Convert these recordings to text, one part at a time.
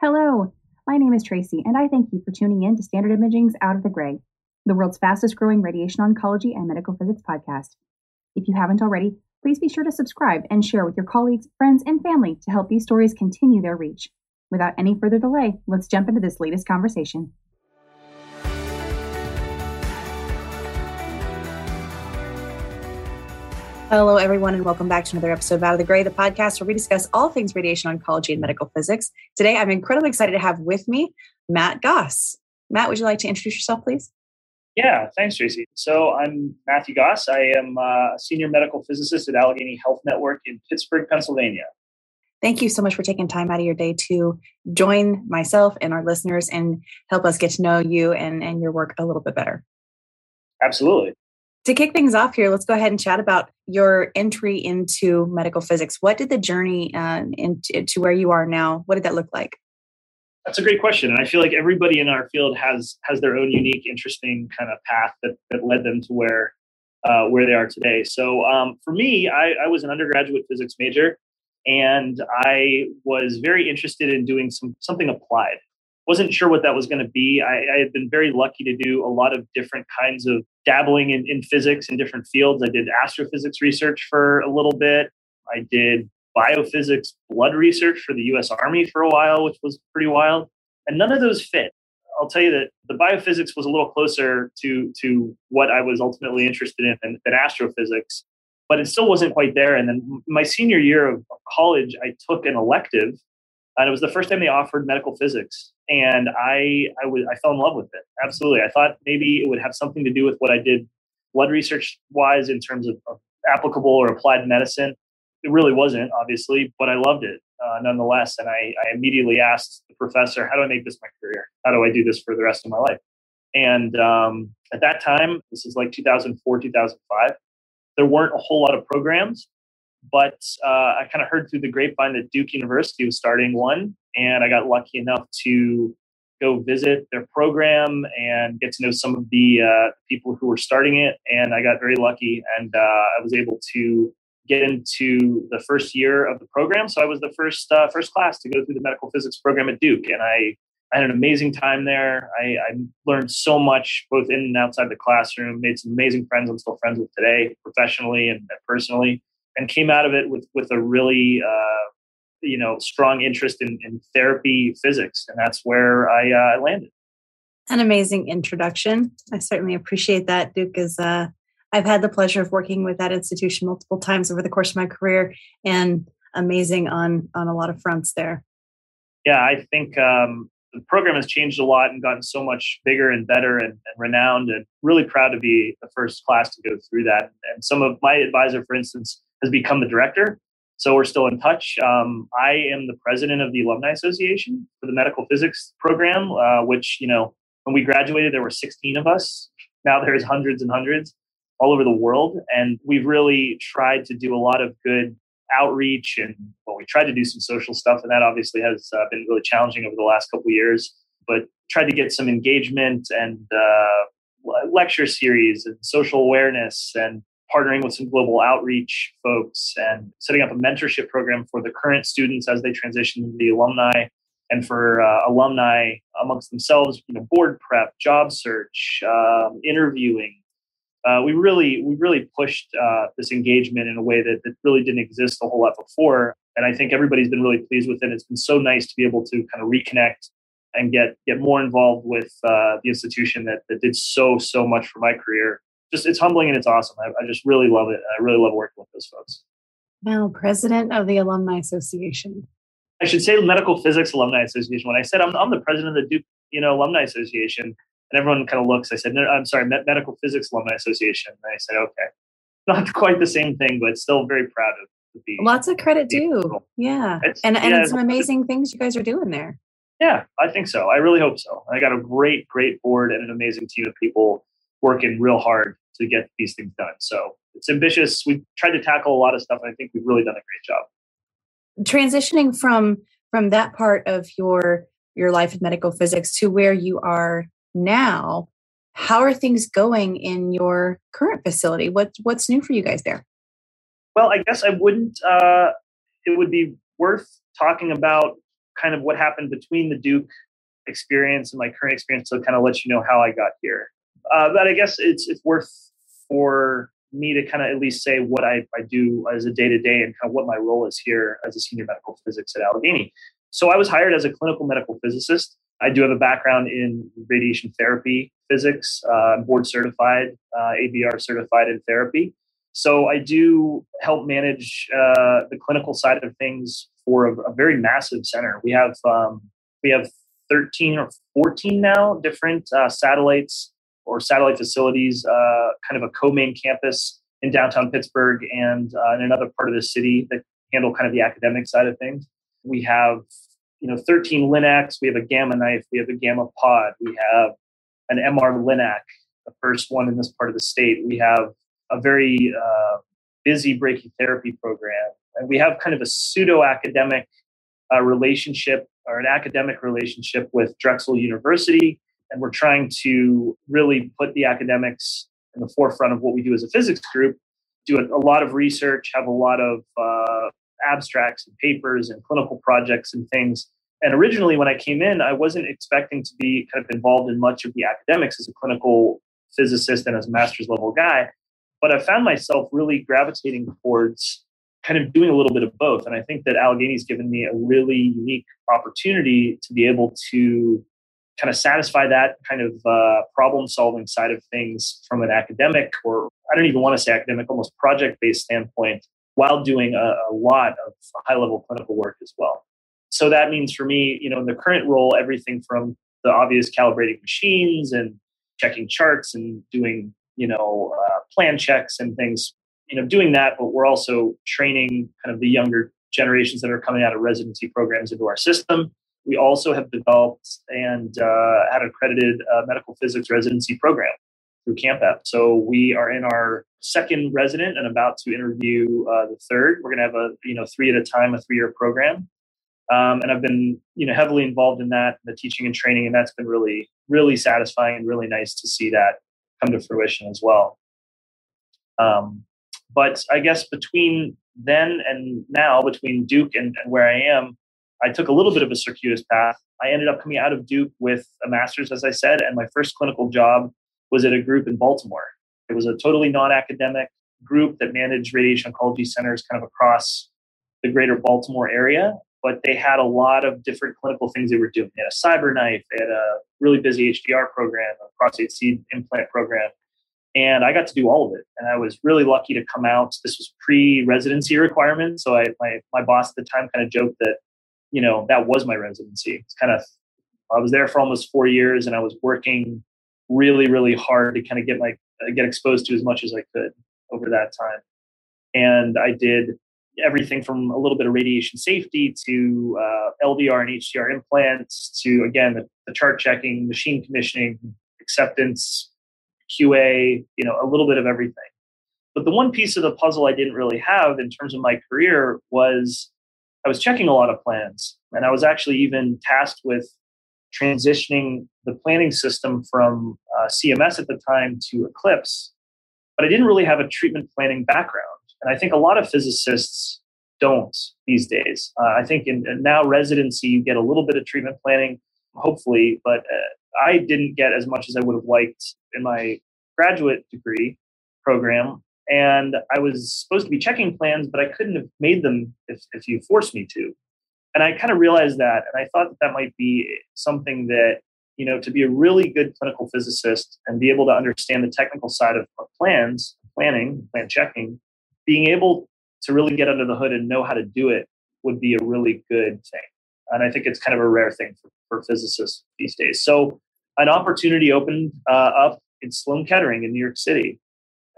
Hello, my name is Tracy, and I thank you for tuning in to Standard Imaging's Out of the Gray, the world's fastest growing radiation oncology and medical physics podcast. If you haven't already, please be sure to subscribe and share with your colleagues, friends, and family to help these stories continue their reach. Without any further delay, let's jump into this latest conversation. Hello, everyone, and welcome back to another episode of Out of the Gray, the podcast where we discuss all things radiation oncology and medical physics. Today, I'm incredibly excited to have with me Matt Goss. Matt, would you like to introduce yourself, please? Yeah, thanks, Tracy. So I'm Matthew Goss. I am a senior medical physicist at Allegheny Health Network in Pittsburgh, Pennsylvania. Thank you so much for taking time out of your day to join myself and our listeners and help us get to know you and, and your work a little bit better. Absolutely to kick things off here, let's go ahead and chat about your entry into medical physics. What did the journey uh, into to where you are now? What did that look like? That's a great question, and I feel like everybody in our field has has their own unique, interesting kind of path that, that led them to where uh, where they are today. So um, for me, I, I was an undergraduate physics major, and I was very interested in doing some something applied wasn't sure what that was going to be. I, I, had been very lucky to do a lot of different kinds of dabbling in, in physics in different fields. I did astrophysics research for a little bit. I did biophysics blood research for the US Army for a while, which was pretty wild. And none of those fit. I'll tell you that the biophysics was a little closer to, to what I was ultimately interested in than, than astrophysics, but it still wasn't quite there. And then my senior year of college, I took an elective and it was the first time they offered medical physics and i i was i fell in love with it. Absolutely. I thought maybe it would have something to do with what i did blood research wise in terms of, of applicable or applied medicine. It really wasn't obviously but i loved it uh, nonetheless and I, I immediately asked the professor how do i make this my career? How do i do this for the rest of my life? And um, at that time this is like 2004 2005 there weren't a whole lot of programs but uh, I kind of heard through the grapevine that Duke University was starting one, and I got lucky enough to go visit their program and get to know some of the uh, people who were starting it. And I got very lucky, and uh, I was able to get into the first year of the program. So I was the first uh, first class to go through the medical physics program at Duke, and I. I had an amazing time there. I, I learned so much both in and outside the classroom. Made some amazing friends I'm still friends with today, professionally and personally and came out of it with with a really uh, you know strong interest in, in, therapy physics, and that's where I uh, landed. An amazing introduction. I certainly appreciate that. Duke is. Uh, I've had the pleasure of working with that institution multiple times over the course of my career, and amazing on on a lot of fronts there. Yeah, I think um, the program has changed a lot and gotten so much bigger and better and, and, renowned and really proud to be the first class to go through that and some of my advisor for instance has become the director. So we're still in touch. Um, I am the president of the Alumni Association for the Medical Physics program, uh, which, you know, when we graduated, there were 16 of us. Now there's hundreds and hundreds all over the world. And we've really tried to do a lot of good outreach and well, we tried to do some social stuff. And that obviously has uh, been really challenging over the last couple of years, but tried to get some engagement and uh, lecture series and social awareness and partnering with some global outreach folks and setting up a mentorship program for the current students as they transition to the alumni and for uh, alumni amongst themselves, you know, board prep, job search, um, interviewing. Uh, we really we really pushed uh, this engagement in a way that, that really didn't exist a whole lot before, and I think everybody's been really pleased with it. It's been so nice to be able to kind of reconnect and get get more involved with uh, the institution that that did so so much for my career just it's humbling and it's awesome. I, I just really love it. I really love working with those folks. Now, president of the Alumni Association. I should say Medical Physics Alumni Association. When I said I'm, I'm the president of the Duke, you know, Alumni Association, and everyone kind of looks. I said, no, I'm sorry, Medical Physics Alumni Association. And I said, okay, not quite the same thing, but still very proud of. The, Lots of credit due. Yeah, it's, and and yeah, some amazing things you guys are doing there. Yeah, I think so. I really hope so. I got a great, great board and an amazing team of people working real hard to get these things done. So it's ambitious. We've tried to tackle a lot of stuff. And I think we've really done a great job. Transitioning from from that part of your your life in medical physics to where you are now, how are things going in your current facility? What what's new for you guys there? Well, I guess I wouldn't. Uh, it would be worth talking about kind of what happened between the Duke experience and my current experience to kind of let you know how I got here. Uh, but I guess it's it's worth for me to kind of at least say what I, I do as a day to day and kind of what my role is here as a senior medical physics at Allegheny. So I was hired as a clinical medical physicist. I do have a background in radiation therapy physics. Uh, board certified, uh, ABR certified in therapy. So I do help manage uh, the clinical side of things for a, a very massive center. We have um, we have 13 or 14 now different uh, satellites or satellite facilities, uh, kind of a co-main campus in downtown Pittsburgh and uh, in another part of the city that handle kind of the academic side of things. We have, you know, 13 LINACs. We have a Gamma knife. We have a Gamma pod. We have an MR LINAC, the first one in this part of the state. We have a very uh, busy brachytherapy program, and we have kind of a pseudo academic uh, relationship or an academic relationship with Drexel University and we're trying to really put the academics in the forefront of what we do as a physics group do a, lot of research have a lot of uh, abstracts and papers and clinical projects and things. And originally when i came in i wasn't expecting to be kind of involved in much of the academics as a clinical physicist and as a master's level guy but i found myself really gravitating towards kind of doing a little bit of both. And i think that allegheny's given me a really unique opportunity to be able to kind of satisfy that kind of uh, problem solving side of things from an academic or I don't even want to say academic, almost project based standpoint while doing a, a lot of high level clinical work as well. So that means for me, you know, in the current role, everything from the obvious calibrating machines and checking charts and doing, you know, uh, plan checks and things, you know, doing that, but we're also training kind of the younger generations that are coming out of residency programs into our system we also have developed and uh, had accredited medical physics residency program through CampEP. So we are in our second resident and about to interview uh, the third. We're going to have a you know three at a time, a three-year program. Um, and I've been you know heavily involved in that, the teaching and training, and that's been really really satisfying and really nice to see that come to fruition as well. Um, but I guess between then and now, between Duke and, and where I am, I took a little bit of a circuitous path. I ended up coming out of Duke with a master's, as I said, and my first clinical job was at a group in Baltimore. It was a totally non academic group that managed radiation oncology centers kind of across the greater Baltimore area. But they had a lot of different clinical things they were doing. They had a CyberKnife, they had a really busy HDR program, a prostate seed implant program. And I got to do all of it. And I was really lucky to come out. This was pre residency requirement. So I, my, my boss at the time kind of joked that you know, that was my residency. It's kind of, I was there for almost four years and I was working really, really hard to kind of get my, get exposed to as much as I could over that time. And I did everything from a little bit of radiation safety to uh, LDR and HDR implants to, again, the, the chart checking, machine commissioning, acceptance, QA, you know, a little bit of everything. But the one piece of the puzzle I didn't really have in terms of my career was I was checking a lot of plans, and I was actually even tasked with transitioning the planning system from uh, CMS at the time to Eclipse. But I didn't really have a treatment planning background, and I think a lot of physicists don't these days. Uh, I think in, in, now residency you get a little bit of treatment planning, hopefully, but uh, I didn't get as much as I would have liked in my graduate degree program and I was supposed to be checking plans, but I couldn't have made them if, if you forced me to. And I kind of realized that, and I thought that that might be something that you know to be a really good clinical physicist and be able to understand the technical side of, of plans, planning, plan checking, being able to really get under the hood and know how to do it would be a really good thing. And I think it's kind of a rare thing for, for physicists these days. So an opportunity opened uh, up in Sloan Kettering in New York City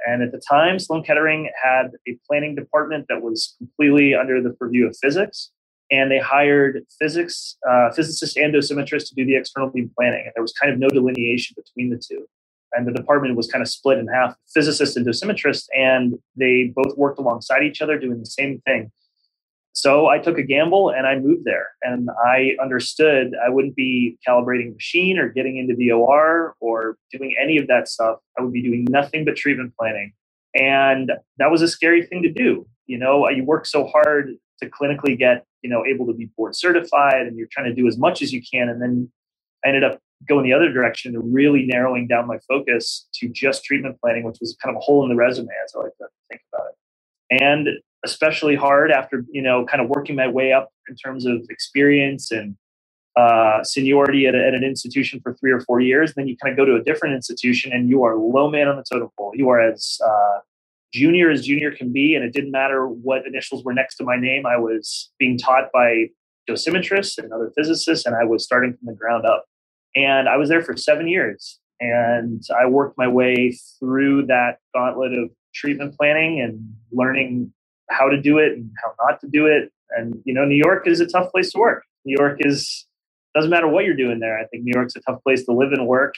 and at the time, Sloan Kettering had a planning department that was completely under the purview of physics. And they hired physics, uh, physicist and dosimetrist to do the external beam planning. And there was kind of no delineation between the two. And the department was kind of split in half, physicists and dosimetrist, and they both worked alongside each other doing the same thing. So I took a gamble and I moved there. And I understood I wouldn't be calibrating machine or getting into the OR doing any of that stuff. I would be doing nothing but treatment planning. And that was a scary thing to do. You know, uh, you work so hard to clinically get you know able to be board certified and you're trying to do as much as you can and then i ended up going the other direction to really narrowing down my focus to just treatment planning which was kind of a hole in the resume as i like to think about it and especially hard after you know kind of working my way up in terms of experience and uh, seniority at, a, at, an institution for three or four years then you kind of go to a different institution and you are low man on the totem pole you are as uh, junior as junior can be, and it didn't matter what initials were next to my name. I was being taught by dosimetrists and other physicists, and I was starting from the ground up. And I was there for seven years, and I worked my way through that gauntlet of treatment planning and learning how to do it and how not to do it. And you know, New York is a tough place to work. New York is doesn't matter what you're doing there. I think New York's a tough place to live and work.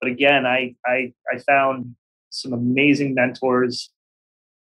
But again, I I, I found some amazing mentors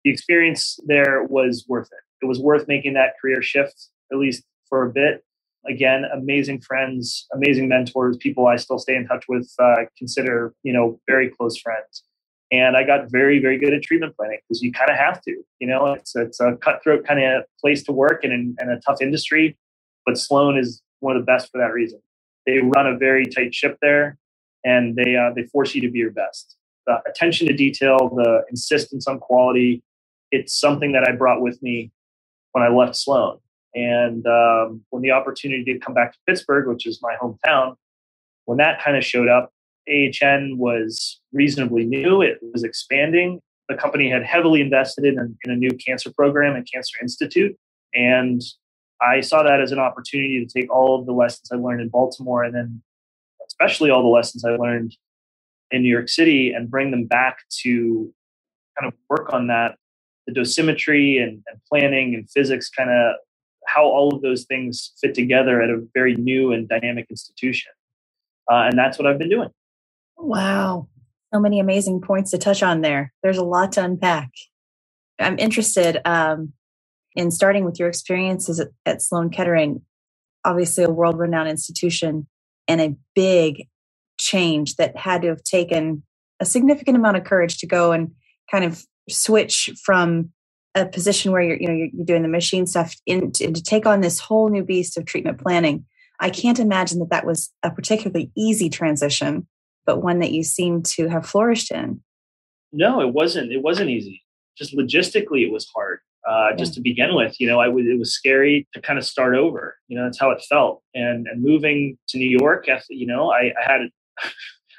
the experience there was worth it. It was worth making that career shift, at least for a bit. Again, amazing friends, amazing mentors, people I still stay in touch with, uh, consider, you know, very close friends. And I got very, very good at treatment planning because you kind of have to, you know, it's, it's a cutthroat kind of place to work and, and a tough industry. But Sloan is one of the best for that reason. They run a very tight ship there and they, uh, they force you to be your best. The attention to detail, the insistence on quality, it's something that I brought with me when I left Sloan. And um, when the opportunity to come back to Pittsburgh, which is my hometown, when that kind of showed up, AHN was reasonably new. It was expanding. The company had heavily invested in, in a new cancer program and Cancer Institute. And I saw that as an opportunity to take all of the lessons I learned in Baltimore and then especially all the lessons I learned in New York City and bring them back to kind of work on that the dosimetry and, and planning and physics kind of how all of those things fit together at a very new and dynamic institution. Uh, and that's what I've been doing. Wow. So many amazing points to touch on there. There's a lot to unpack. I'm interested um, in starting with your experiences at, at Sloan Kettering, obviously a world renowned institution and a big change that had to have taken a significant amount of courage to go and kind of switch from a position where you're you know you're, doing the machine stuff in, to, to take on this whole new beast of treatment planning i can't imagine that that was a particularly easy transition but one that you seem to have flourished in no it wasn't it wasn't easy just logistically it was hard uh, yeah. just to begin with you know i was it was scary to kind of start over you know that's how it felt and and moving to new york after you know i, I had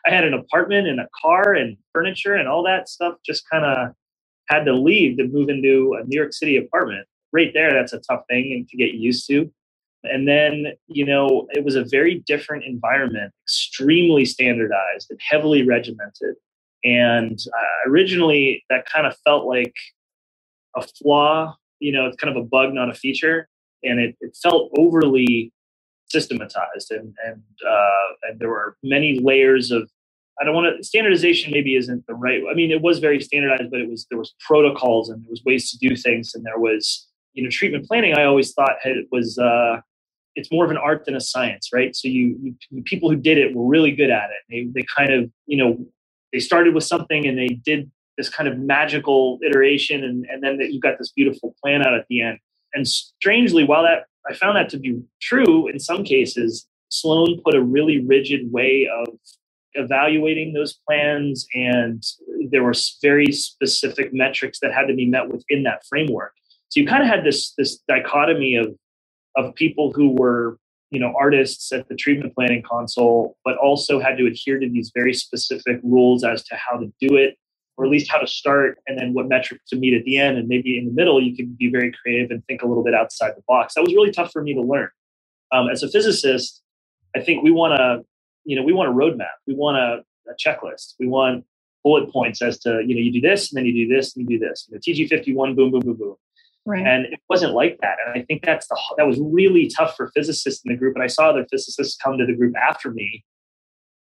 I had an apartment and a car and furniture and all that stuff just kind of had to leave to move into a New York City apartment. Right there, that's a tough thing to get used to. And then, you know, it was a very different environment, extremely standardized and heavily regimented. And uh, originally, that kind of felt like a flaw. You know, it's kind of a bug, not a feature. And it, it felt overly systematized, and and uh, and there were many layers of I don't want to standardization maybe isn't the right. I mean, it was very standardized, but it was there was protocols and there was ways to do things, and there was you know treatment planning. I always thought had, was uh, it's more of an art than a science, right? So you, you people who did it were really good at it. They they kind of you know they started with something and they did this kind of magical iteration, and and then that you got this beautiful plan out at the end. And strangely, while that I found that to be true in some cases, Sloan put a really rigid way of evaluating those plans and there were very specific metrics that had to be met within that framework so you kind of had this this dichotomy of of people who were you know artists at the treatment planning console but also had to adhere to these very specific rules as to how to do it or at least how to start and then what metric to meet at the end and maybe in the middle you can be very creative and think a little bit outside the box that was really tough for me to learn um, as a physicist i think we want to you know, we want a roadmap. We want a, a, checklist. We want bullet points as to, you know, you do this and then you do this and you do this. You know, TG51, boom, boom, boom, boom. Right. And it wasn't like that. And I think that's the that was really tough for physicists in the group. And I saw other physicists come to the group after me.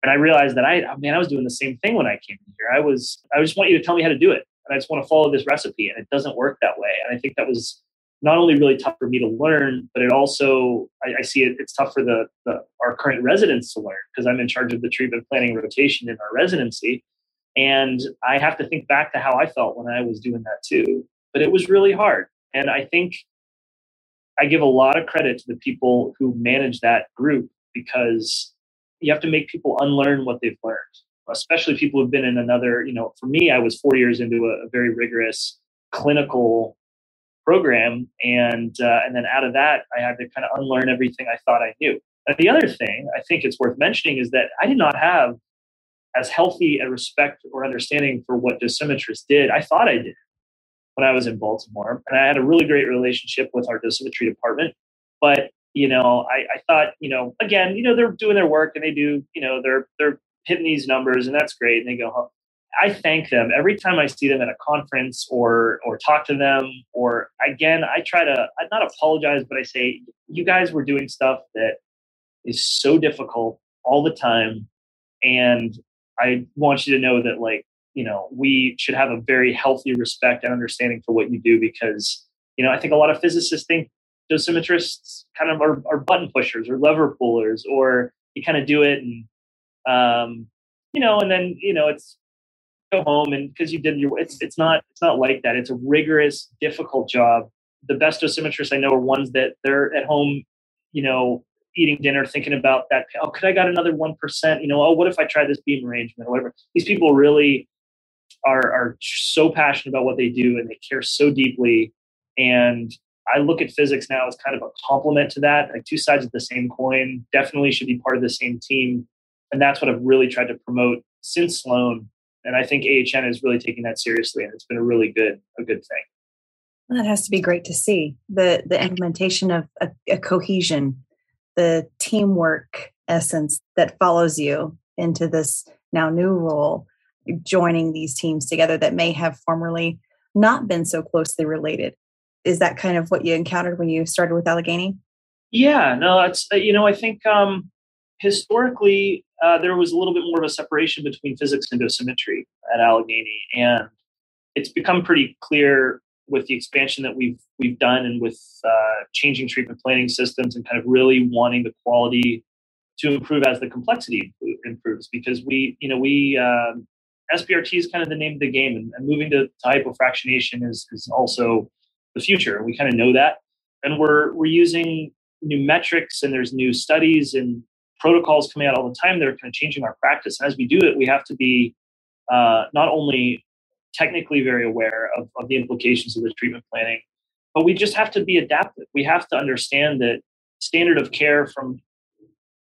And I realized that I, oh, man, I was doing the same thing when I came here. I was, I just want you to tell me how to do it. And I just want to follow this recipe. And it doesn't work that way. And I think that was not only really tough for me to learn, but it also I, I see it, it's tough for the, the our current residents to learn because I'm in charge of the treatment planning rotation in our residency, and I have to think back to how I felt when I was doing that too. But it was really hard, and I think I give a lot of credit to the people who manage that group because you have to make people unlearn what they've learned, especially people who've been in another, you know, for me, I was four years into a, a very rigorous clinical program. And, uh, and then out of that, I had to kind of unlearn everything I thought I knew. And the other thing I think it's worth mentioning is that I did not have as healthy a respect or understanding for what dosimetrists did. I thought I did when I was in Baltimore, and I had a really great relationship with our dosimetry department. But you know, I, I thought, you know, again, you know, they're doing their work and they do, you know, they're they're hitting these numbers and that's great. And they go home. I thank them every time I see them at a conference or or talk to them. Or again, I try to I not apologize, but I say, you guys were doing stuff that is so difficult all the time, and I want you to know that like you know we should have a very healthy respect and understanding for what you do because you know I think a lot of physicists think dosimetrists kind of are, are button pushers or lever pullers or you kind of do it and um, you know and then you know it's go home and because you did your it's it's not it's not like that. It's a rigorous difficult job. The best dosimetrists i know are ones that they're at home you know eating dinner thinking about that oh could i got another 1% you know oh what if i try this beam arrangement or whatever? These people really are are so passionate about what they do and they care so deeply. And i look at physics now as kind of a complement to that like two sides of the same coin definitely should be part of the same team. And that's what i've really tried to promote since sloan. And i think ahn is really taking that seriously and it's been a really good a good thing. That has to be great to see the the implementation of a, a cohesion the teamwork essence that follows you into this now new role joining these teams together that may have formerly not been so closely related. Is that kind of what you encountered when you started with allegheny? Yeah no it's uh, you know i think um historically uh, there was a little bit more of a separation between physics and dosimetry at allegheny and it's become pretty clear with the expansion that we've we've done and with uh, changing treatment planning systems and kind of really wanting the quality to improve as the complexity improves because we you know we um, SBRT is kind of the name of the game and, and moving to, to hypofractionation is, is also the future we kind of know that and we're we're using new metrics and there's new studies and protocols coming out all the time that are kind of changing our practice and as we do it we have to be uh, not only technically very aware of, of the implications of the treatment planning. But we just have to be adaptive. We have to understand that standard of care from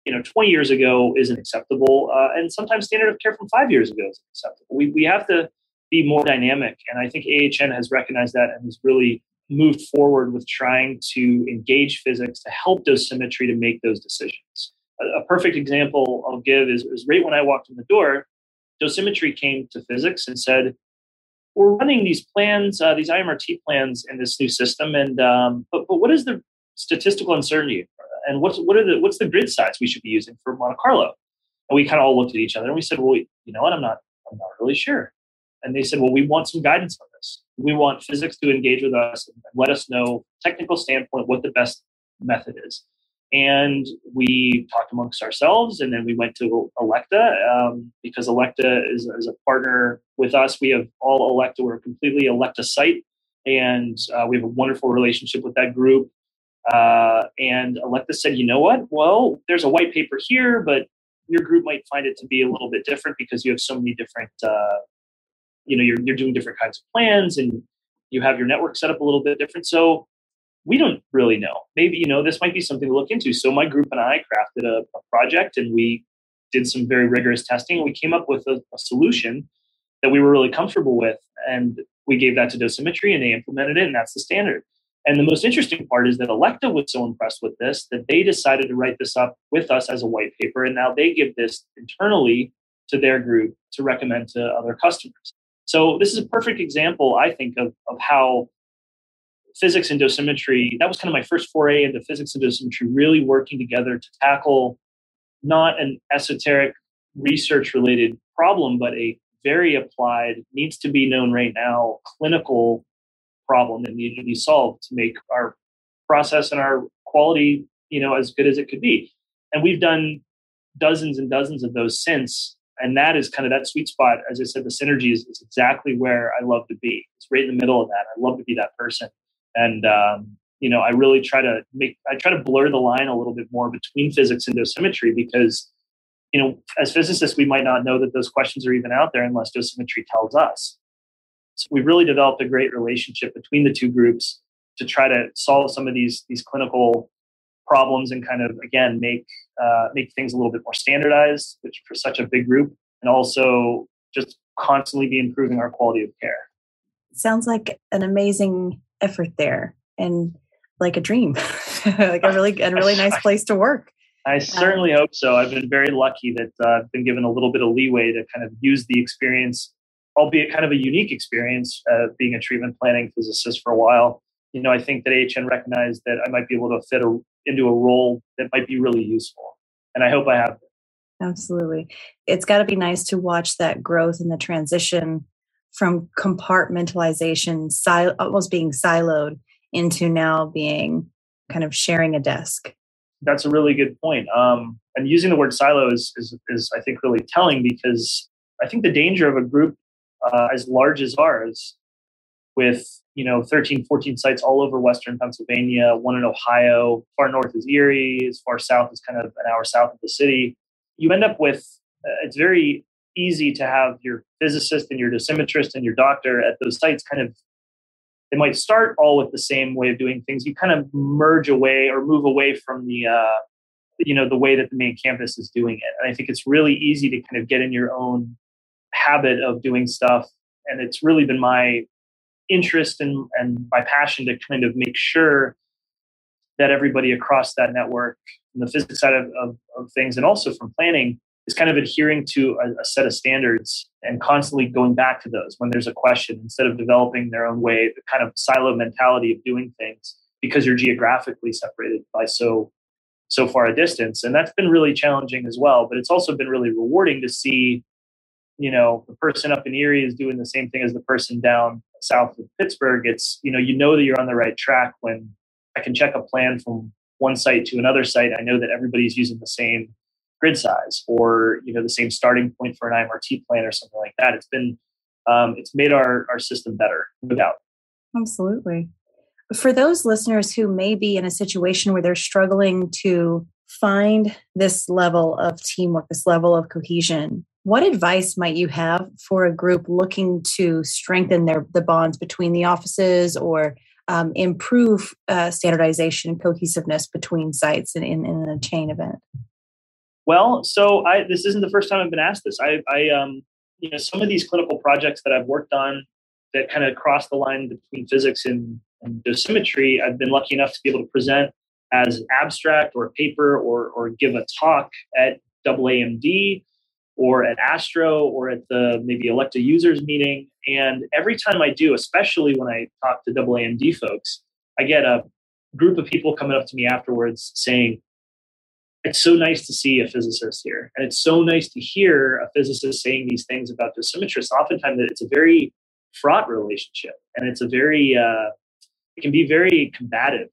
you know 20 years ago isn't acceptable, uh, and sometimes standard of care from five years ago isn't acceptable. We we have to be more dynamic, and I think AHN has recognized that and has really moved forward with trying to engage physics to help dosimetry to make those decisions. A, a perfect example I'll give is, is right when I walked in the door, dosimetry came to physics and said, we're running these plans, uh, these IMRT plans in this new system, and um, but, but what is the statistical uncertainty, and what's what are the what's the grid size we should be using for Monte Carlo? And we kind of all looked at each other and we said, well, you know what, I'm not, I'm not really sure. And they said, well, we want some guidance on this. We want physics to engage with us and let us know, technical standpoint, what the best method is and we talked amongst ourselves and then we went to Elekta um, because Elekta is, is, a partner with us we have all Elekta we're completely Elekta site and uh, we have a wonderful relationship with that group uh, and Elekta said you know what well there's a white paper here but your group might find it to be a little bit different because you have so many different uh, you know you're, you're doing different kinds of plans and you have your network set up a little bit different so we don't really know. Maybe, you know, this might be something to look into. So my group and I crafted a, a project and we did some very rigorous testing. We came up with a, a, solution that we were really comfortable with. And we gave that to dosimetry and they implemented it, and that's the standard. And the most interesting part is that Elekta was so impressed with this that they decided to write this up with us as a white paper. And now they give this internally to their group to recommend to other customers. So this is a perfect example, I think, of, of how physics and dosimetry, that was kind of my first foray into physics and dosimetry, really working together to tackle not an esoteric research related problem, but a very applied, needs to be known right now, clinical problem that needed to be solved to make our process and our quality, you know, as good as it could be. And we've done dozens and dozens of those since. And that is kind of that sweet spot. As I said, the synergy is, is exactly where I love to be. It's right in the middle of that. I love to be that person and um, you know, I really try to make, I try to blur the line a little bit more between physics and dosimetry because, you know, as physicists, we might not know that those questions are even out there unless dosimetry tells us. So we've really developed a great relationship between the two groups to try to solve some of these these clinical problems and kind of again make uh, make things a little bit more standardized, which for such a big group, and also just constantly be improving our quality of care. Sounds like an amazing effort there, and like a dream, like a really a really nice place to work. I um, certainly um, hope so. I've been very lucky that uh, I've been given a little bit of leeway to kind of use the experience, albeit kind of a unique experience, uh, being a treatment planning physicist for a while. You know, I think that AHN recognized that I might be able to fit a, into a role that might be really useful, and I hope I have. Absolutely, it's got to be nice to watch that growth and the transition from compartmentalization, sil- almost being siloed, into now being kind of sharing a desk that's a really good point. Um, and using the word silo is, is, is, I think, really telling because I think the danger of a group uh, as large as ours, with you know 13, 14 sites all over Western Pennsylvania, one in Ohio, far north is Erie, as far south as kind of an hour south of the city. You end up with uh, it's very easy to have your physicist and your dosimetrist and your doctor at those sites kind of they might start all with the same way of doing things. You kind of merge away or move away from the uh, you know the way that the main campus is doing it. And I think it's really easy to kind of get in your own habit of doing stuff. And it's really been my interest and, and my passion to kind of make sure that everybody across that network, from the physics side of, of, of things, and also from planning, is kind of adhering to a, a, set of standards and constantly going back to those when there's a question instead of developing their own way, the kind of silo mentality of doing things because you're geographically separated by so so far a distance. And that's been really challenging as well. But it's also been really rewarding to see, you know, the person up in Erie is doing the same thing as the person down south of Pittsburgh. It's, you know, you know that you're on the right track when I can check a plan from one site to another site. I know that everybody's using the same grid size or you know the same starting point for an IMRT plan or something like that. It's been um, it's made our our system better, no doubt. Absolutely. For those listeners who may be in a situation where they're struggling to find this level of teamwork, this level of cohesion, what advice might you have for a group looking to strengthen their the bonds between the offices or um, improve uh, standardization and cohesiveness between sites in, in, in a chain event? Well, so I this isn't the first time I've been asked this. I, I um, you know, some of these clinical projects that I've worked on that kind of cross the line between physics and, and dosimetry, I've been lucky enough to be able to present as an abstract or a paper or or give a talk at AAMD or at Astro or at the maybe Elekta users meeting. And every time I do, especially when I talk to AAMD folks, I get a group of people coming up to me afterwards saying, it's so nice to see a physicist here. And it's so nice to hear a physicist saying these things about dosimetrists. Oftentimes, it's a very fraught relationship and it's a very, uh, it can be very combative.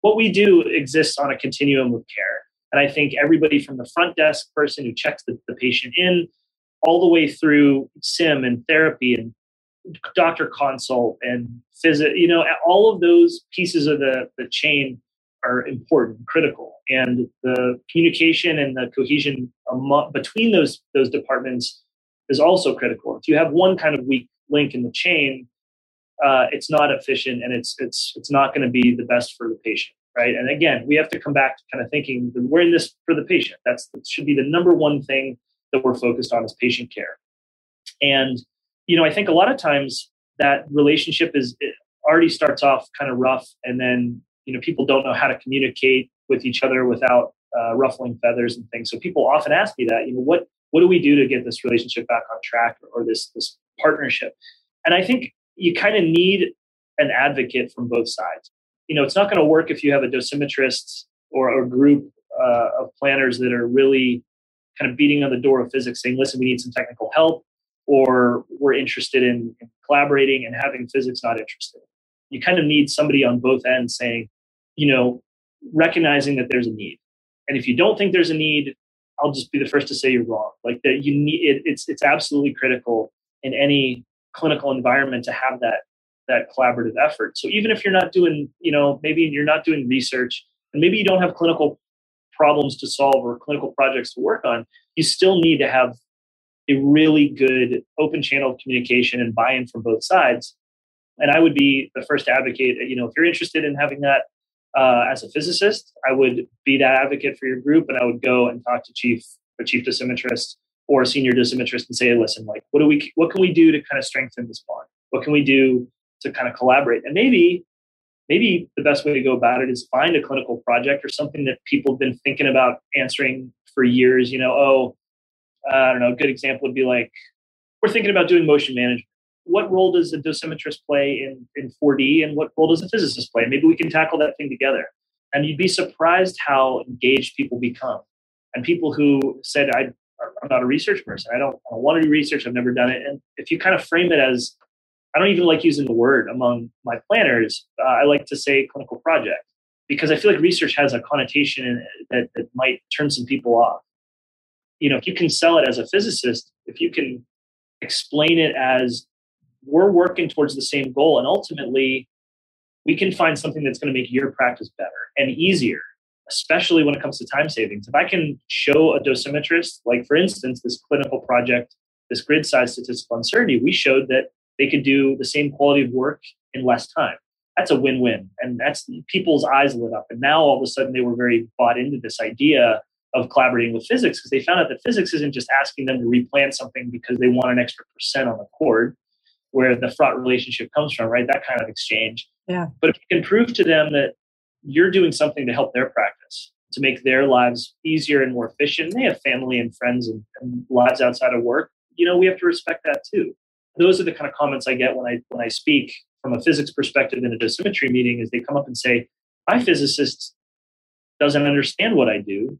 What we do exists on a continuum of care. And I think everybody from the front desk person who checks the, the patient in, all the way through sim and therapy and doctor consult and visit, you know, all of those pieces of the, the chain are important, critical, and the communication and the cohesion among, between those those departments is also critical. If you have one kind of weak link in the chain, uh, it's not efficient, and it's it's it's not going to be the best for the patient, right? And again, we have to come back to kind of thinking we're in this for the patient. That's that should be the number one thing that we're focused on is patient care. And you know, I think a lot of times that relationship is already starts off kind of rough, and then you know people don't know how to communicate with each other without uh, ruffling feathers and things. So people often ask me that, you know, what what do we do to get this relationship back on track or, or this this partnership? And I think you kind of need an advocate from both sides. You know, it's not going to work if you have a dosimetrist or a group uh, of planners that are really kind of beating on the door of physics, saying, "Listen, we need some technical help," or "We're interested in, in collaborating," and having physics not interested you kind of need somebody on both ends saying, you know, recognizing that there's a need. And if you don't think there's a need, I'll just be the first to say you're wrong. Like that you need it, it's it's absolutely critical in any clinical environment to have that that collaborative effort. So even if you're not doing, you know, maybe you're not doing research and maybe you don't have clinical problems to solve or clinical projects to work on, you still need to have a really good open channel communication and buy-in from both sides. And I would be the first advocate, you know, if you're interested in having that uh, as a physicist, I would be that advocate for your group and I would go and talk to chief, a chief dosimetrist or a senior dosimetrist and say, listen, like, what do we, what can we do to kind of strengthen this bond? What can we do to kind of collaborate? And maybe, maybe the best way to go about it is find a clinical project or something that people have been thinking about answering for years. You know, oh, I don't know. A good example would be like, we're thinking about doing motion management. What role does a dosimetrist play in, in 4D and what role does a physicist play? Maybe we can tackle that thing together. And you'd be surprised how engaged people become. And people who said, I, I'm not a research person. I don't, I don't want to do research. I've never done it. And if you kind of frame it as, I don't even like using the word among my planners. Uh, I like to say clinical project because I feel like research has a connotation that, that might turn some people off. You know, if you can sell it as a physicist, if you can explain it as we're working towards the same goal and ultimately we can find something that's going to make your practice better and easier especially when it comes to time savings. If I can show a dosimetrist, like for instance, this clinical project, this grid size statistical uncertainty, we showed that they could do the same quality of work in less time. That's a win win. And that's people's eyes lit up. And now all of a sudden they were very bought into this idea of collaborating with physics because they found out that physics isn't just asking them to replan something because they want an extra percent on the cord where the fraught relationship comes from, right? That kind of exchange. Yeah. But if you can prove to them that you're doing something to help their practice to make their lives easier and more efficient. They have family and friends and, and, lives outside of work. You know, we have to respect that too. Those are the kind of comments I get when I when I speak from a physics perspective in a dosimetry meeting. Is they come up and say, "My physicist doesn't understand what I do,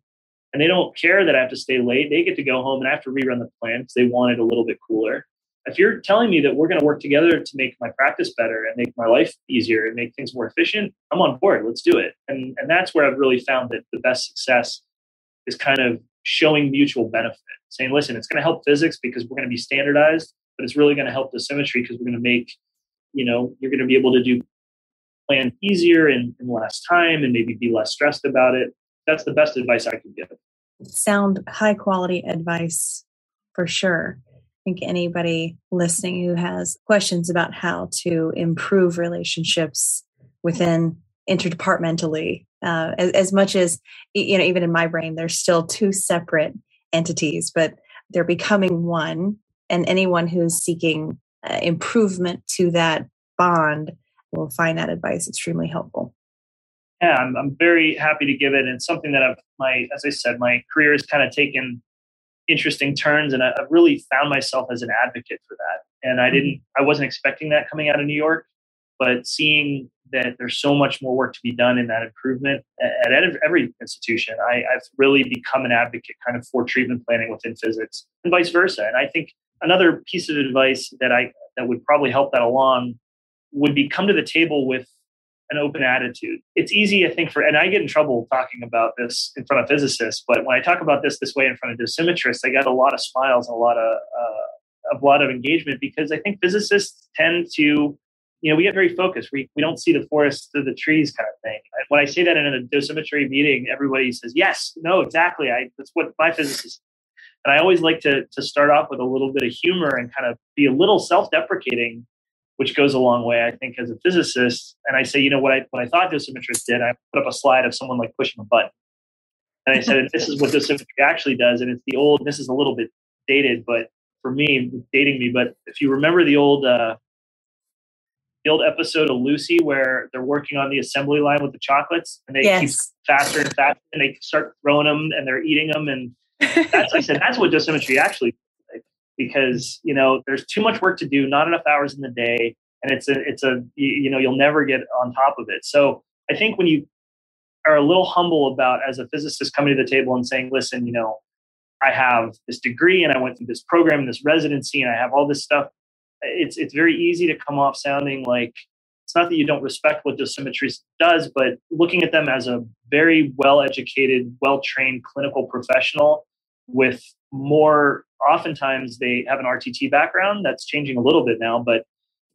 and they don't care that I have to stay late. They get to go home and I have to rerun the plan because they want it a little bit cooler." if you're telling me that we're going to work together to make my practice better and make my life easier and make things more efficient, I'm on board. Let's do it. And and that's where I've really found that the best success is kind of showing mutual benefit. Saying, listen, it's going to help physics because we're going to be standardized, but it's really going to help dosimetry because we're going to make, you know, you're going to be able to do plan easier in, in less time and maybe be less stressed about it. That's the best advice I could give. Sound high quality advice for sure I think anybody listening who has questions about how to improve relationships within interdepartmentally, uh, as, as much as, you know, even in my brain, there's still two separate entities, but they're becoming one. And anyone who's seeking uh, improvement to that bond will find that advice extremely helpful. Yeah, I'm, I'm very happy to give it. And something that I've, my, as I said, my career has kind of taken interesting turns and I, have really found myself as an advocate for that. And I didn't, mm-hmm. I wasn't expecting that coming out of New York, but seeing that there's so much more work to be done in that improvement at, at every institution, I, I've really become an advocate kind of for treatment planning within physics and vice versa. And I think another piece of advice that I that would probably help that along would be come to the table with an open attitude. It's easy, I think, for, and I get in trouble talking about this in front of physicists, but when I talk about this this way in front of dosimetrists, I get a lot of smiles and a lot of, uh, a lot of engagement because I think physicists tend to, you know, we get very focused. We, we don't see the forest through the trees kind of thing. When I say that in a dosimetry meeting, everybody says, yes, no, exactly. I, that's what my physicist and I always like to, to start off with a little bit of humor and kind of be a little self-deprecating which goes a long way, I think, as a physicist. And I say, you know, what I what I thought dosimetrists did, I put up a slide of someone like pushing a button, and I said, this is what dosimetry actually does, and it's the old. This is a little bit dated, but for me, dating me. But if you remember the old. Uh, the old episode of Lucy where they're working on the assembly line with the chocolates and they yes. keep faster and faster and they start throwing them and they're eating them and that's I said that's what dosimetry actually because you know there's too much work to do, not enough hours in the day, and it's a it's a you know you'll never get on top of it. So I think when you are a little humble about as a physicist coming to the table and saying, listen, you know, I have this degree and I went through this program this residency and I have all this stuff. It's it's very easy to come off sounding like it's not that you don't respect what dosimetry does, but looking at them as a very well educated, well trained clinical professional with more oftentimes they have an RTT background that's changing a little bit now, but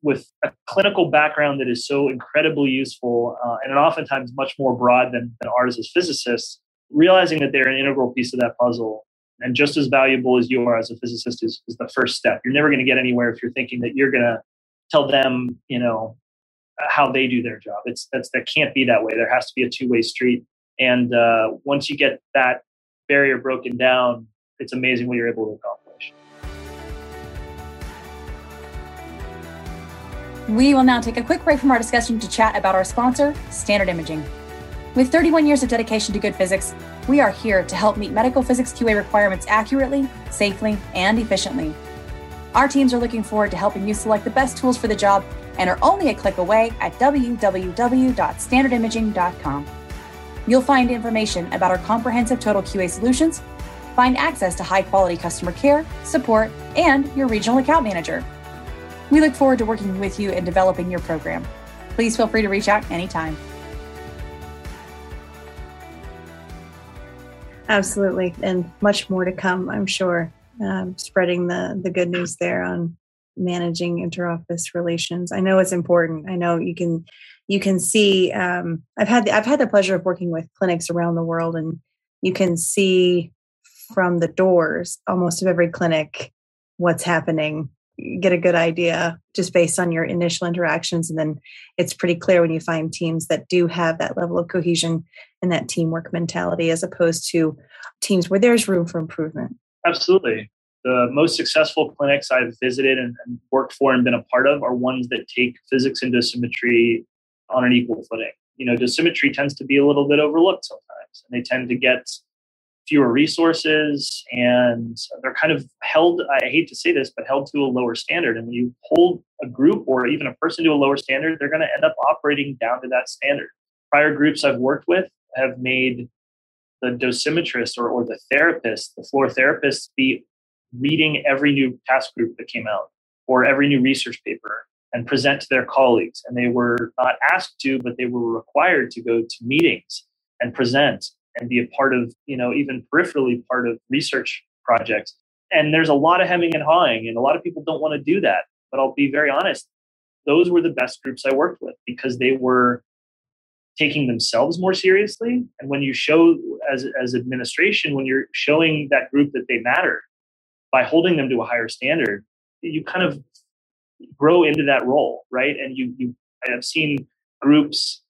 with a clinical background that is so incredibly useful uh, and oftentimes much more broad than, than ours as physicists, realizing that they're an integral piece of that puzzle and just as valuable as you are as a physicist is, is the first step. You're never going to get anywhere if you're thinking that you're going to tell them, you know, how they do their job. It's that's that can't be that way. There has to be a two way street. And uh, once you get that barrier broken down, it's amazing what you're able to accomplish. We will now take a quick break from our discussion to chat about our sponsor, Standard Imaging. With 31 years of dedication to good physics, we are here to help meet medical physics QA requirements accurately, safely, and efficiently. Our teams are looking forward to helping you select the best tools for the job and are only a click away at www.standardimaging.com. You'll find information about our comprehensive total QA solutions, find access to high quality customer care, support, and your regional account manager. We look forward to working with you in developing your program. Please feel free to reach out anytime. Absolutely, and much more to come, I'm sure. Um, spreading the the good news there on managing interoffice relations. I know it's important. I know you can you can see. Um, I've had the, I've had the pleasure of working with clinics around the world, and you can see from the doors almost of every clinic what's happening. You get a good idea just based on your initial interactions, and then it's pretty clear when you find teams that do have that level of cohesion and that teamwork mentality, as opposed to teams where there's room for improvement. Absolutely the most successful clinics I've visited and, and, worked for and been a part of are ones that take physics and dosimetry on an equal footing. You know, dosimetry tends to be a little bit overlooked sometimes, and they tend to get fewer resources and they're kind of held, I hate to say this, but held to a lower standard. And when you hold a group or even a person to a lower standard, they're going to end up operating down to that standard. Prior groups I've worked with have made the dosimetrist or, or the therapist, the floor therapist, be reading every new task group that came out or every new research paper and present to their colleagues. And they were not asked to, but they were required to go to meetings and present and be a part of, you know, even peripherally part of research projects. And there's a lot of hemming and hawing, and a lot of people don't want to do that. But I'll be very honest, those were the best groups I worked with because they were taking themselves more seriously. And when you show as as administration, when you're showing that group that they matter, by holding them to a higher standard, you kind of grow into that role, right? And you you I have seen groups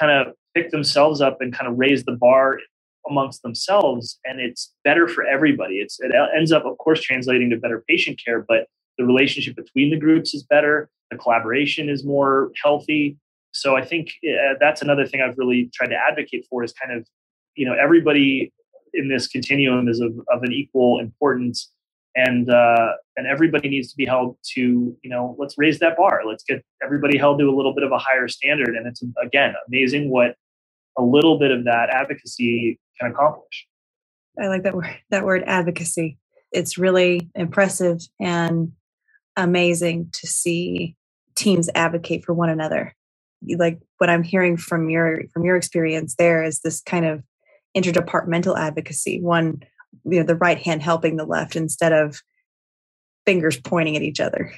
kind of pick themselves up and kind of raise the bar amongst themselves, and it's better for everybody. It's it ends up, of course, translating to better patient care, but the relationship between the groups is better. The collaboration is more healthy. So I think uh, that's another thing I've really tried to advocate for is kind of, you know, everybody in this continuum is of, of an equal importance and uh, and everybody needs to be held to you know let's raise that bar. Let's get everybody held to a little bit of a higher standard and it's again amazing what a little bit of that advocacy can accomplish. I like that word that word advocacy. It's really impressive and amazing to see teams advocate for one another. Like what i'm hearing from your from your experience there is this kind of interdepartmental advocacy. One you know the right hand helping the left instead of fingers pointing at each other.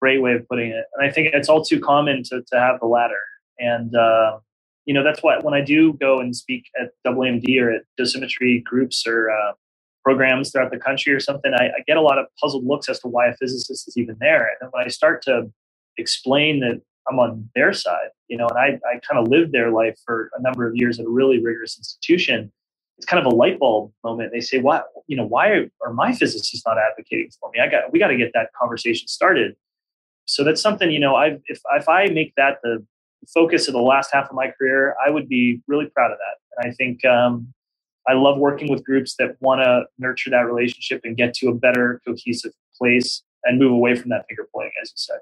Great way of putting it. And i think it's all too common to, to have the latter. And uh, you know that's why when i do go and speak at AAMD or at dosimetry groups or uh, programs throughout the country or something I, I, get a lot of puzzled looks as to why a physicist is even there. And then when i start to explain that i'm on their side you know and i, I kind of lived their life for a number of years at a really rigorous institution it's kind of a light bulb moment. They say, "Why, you know, why are, my physicists not advocating for me? I got, we got to get that conversation started." So that's something, you know, I if if I make that the focus of the last half of my career, I would be really proud of that. And I think um, I love working with groups that want to nurture that relationship and get to a better cohesive place and move away from that finger pointing, as you said.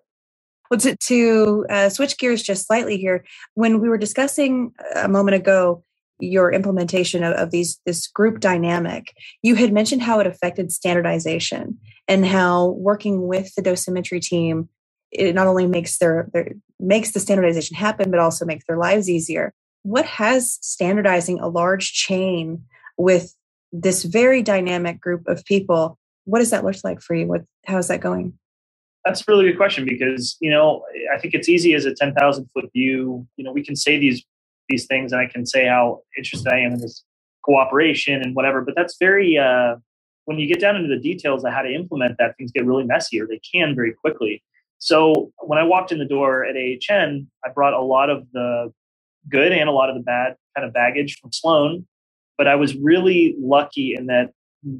Well, to, to uh, switch gears just slightly here, when we were discussing a moment ago your implementation of, of, these this group dynamic you had mentioned how it affected standardization and how working with the dosimetry team it not only makes their, their makes the standardization happen but also makes their lives easier. What has standardizing a large chain with this very dynamic group of people? What does that look like for you? What how is that going? That's a really good question because you know I think it's easy as a ten thousand foot view. You know, we can say these these things, and I can say how interested I am in this cooperation and whatever. But that's very uh, when you get down into the details of how to implement that, things get really messy, or they can very quickly. So when I walked in the door at AHN, I brought a lot of the good and a lot of the bad kind of baggage from Sloan. But I was really lucky in that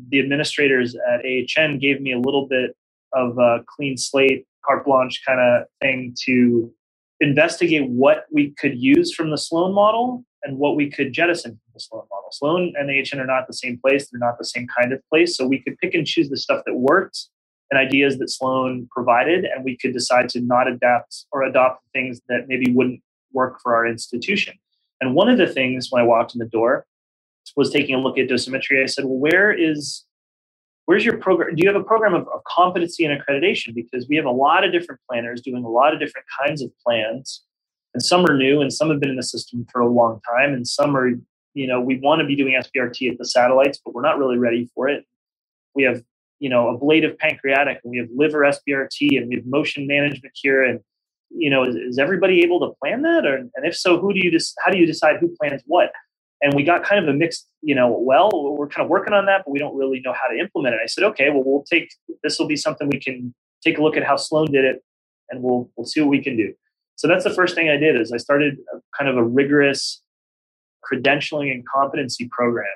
the administrators at AHN gave me a little bit of a clean slate, carte blanche kind of thing to investigate what we could use from the Sloan model and what we could jettison from the Sloan model. Sloan and AHN are not the same place, they're not the same kind of place. So we could pick and choose the stuff that worked and ideas that Sloan provided, and we could decide to not adapt or adopt things that maybe wouldn't work for our institution. And one of the things when I walked in the door was taking a look at dosimetry. I said, well, where is where's your program? Do you have a program of, of competency and accreditation? Because we have a lot of different planners doing a lot of different kinds of plans. And some are new and some have been in the system for a long time. And some are, you know, we want to be doing SBRT at the satellites, but we're not really ready for it. We have, you know, ablative pancreatic and we have liver SBRT and we have motion management here. And, you know, is, is everybody able to plan that? Or, and if so, who do you just, how do you decide who plans what? And we got kind of a mixed you know well we're kind of working on that but we don't really know how to implement it. I said okay well we'll take this will be something we can take a look at how sloan did it and we'll we'll see what we can do. So that's the first thing i did is i started kind of a rigorous credentialing and competency program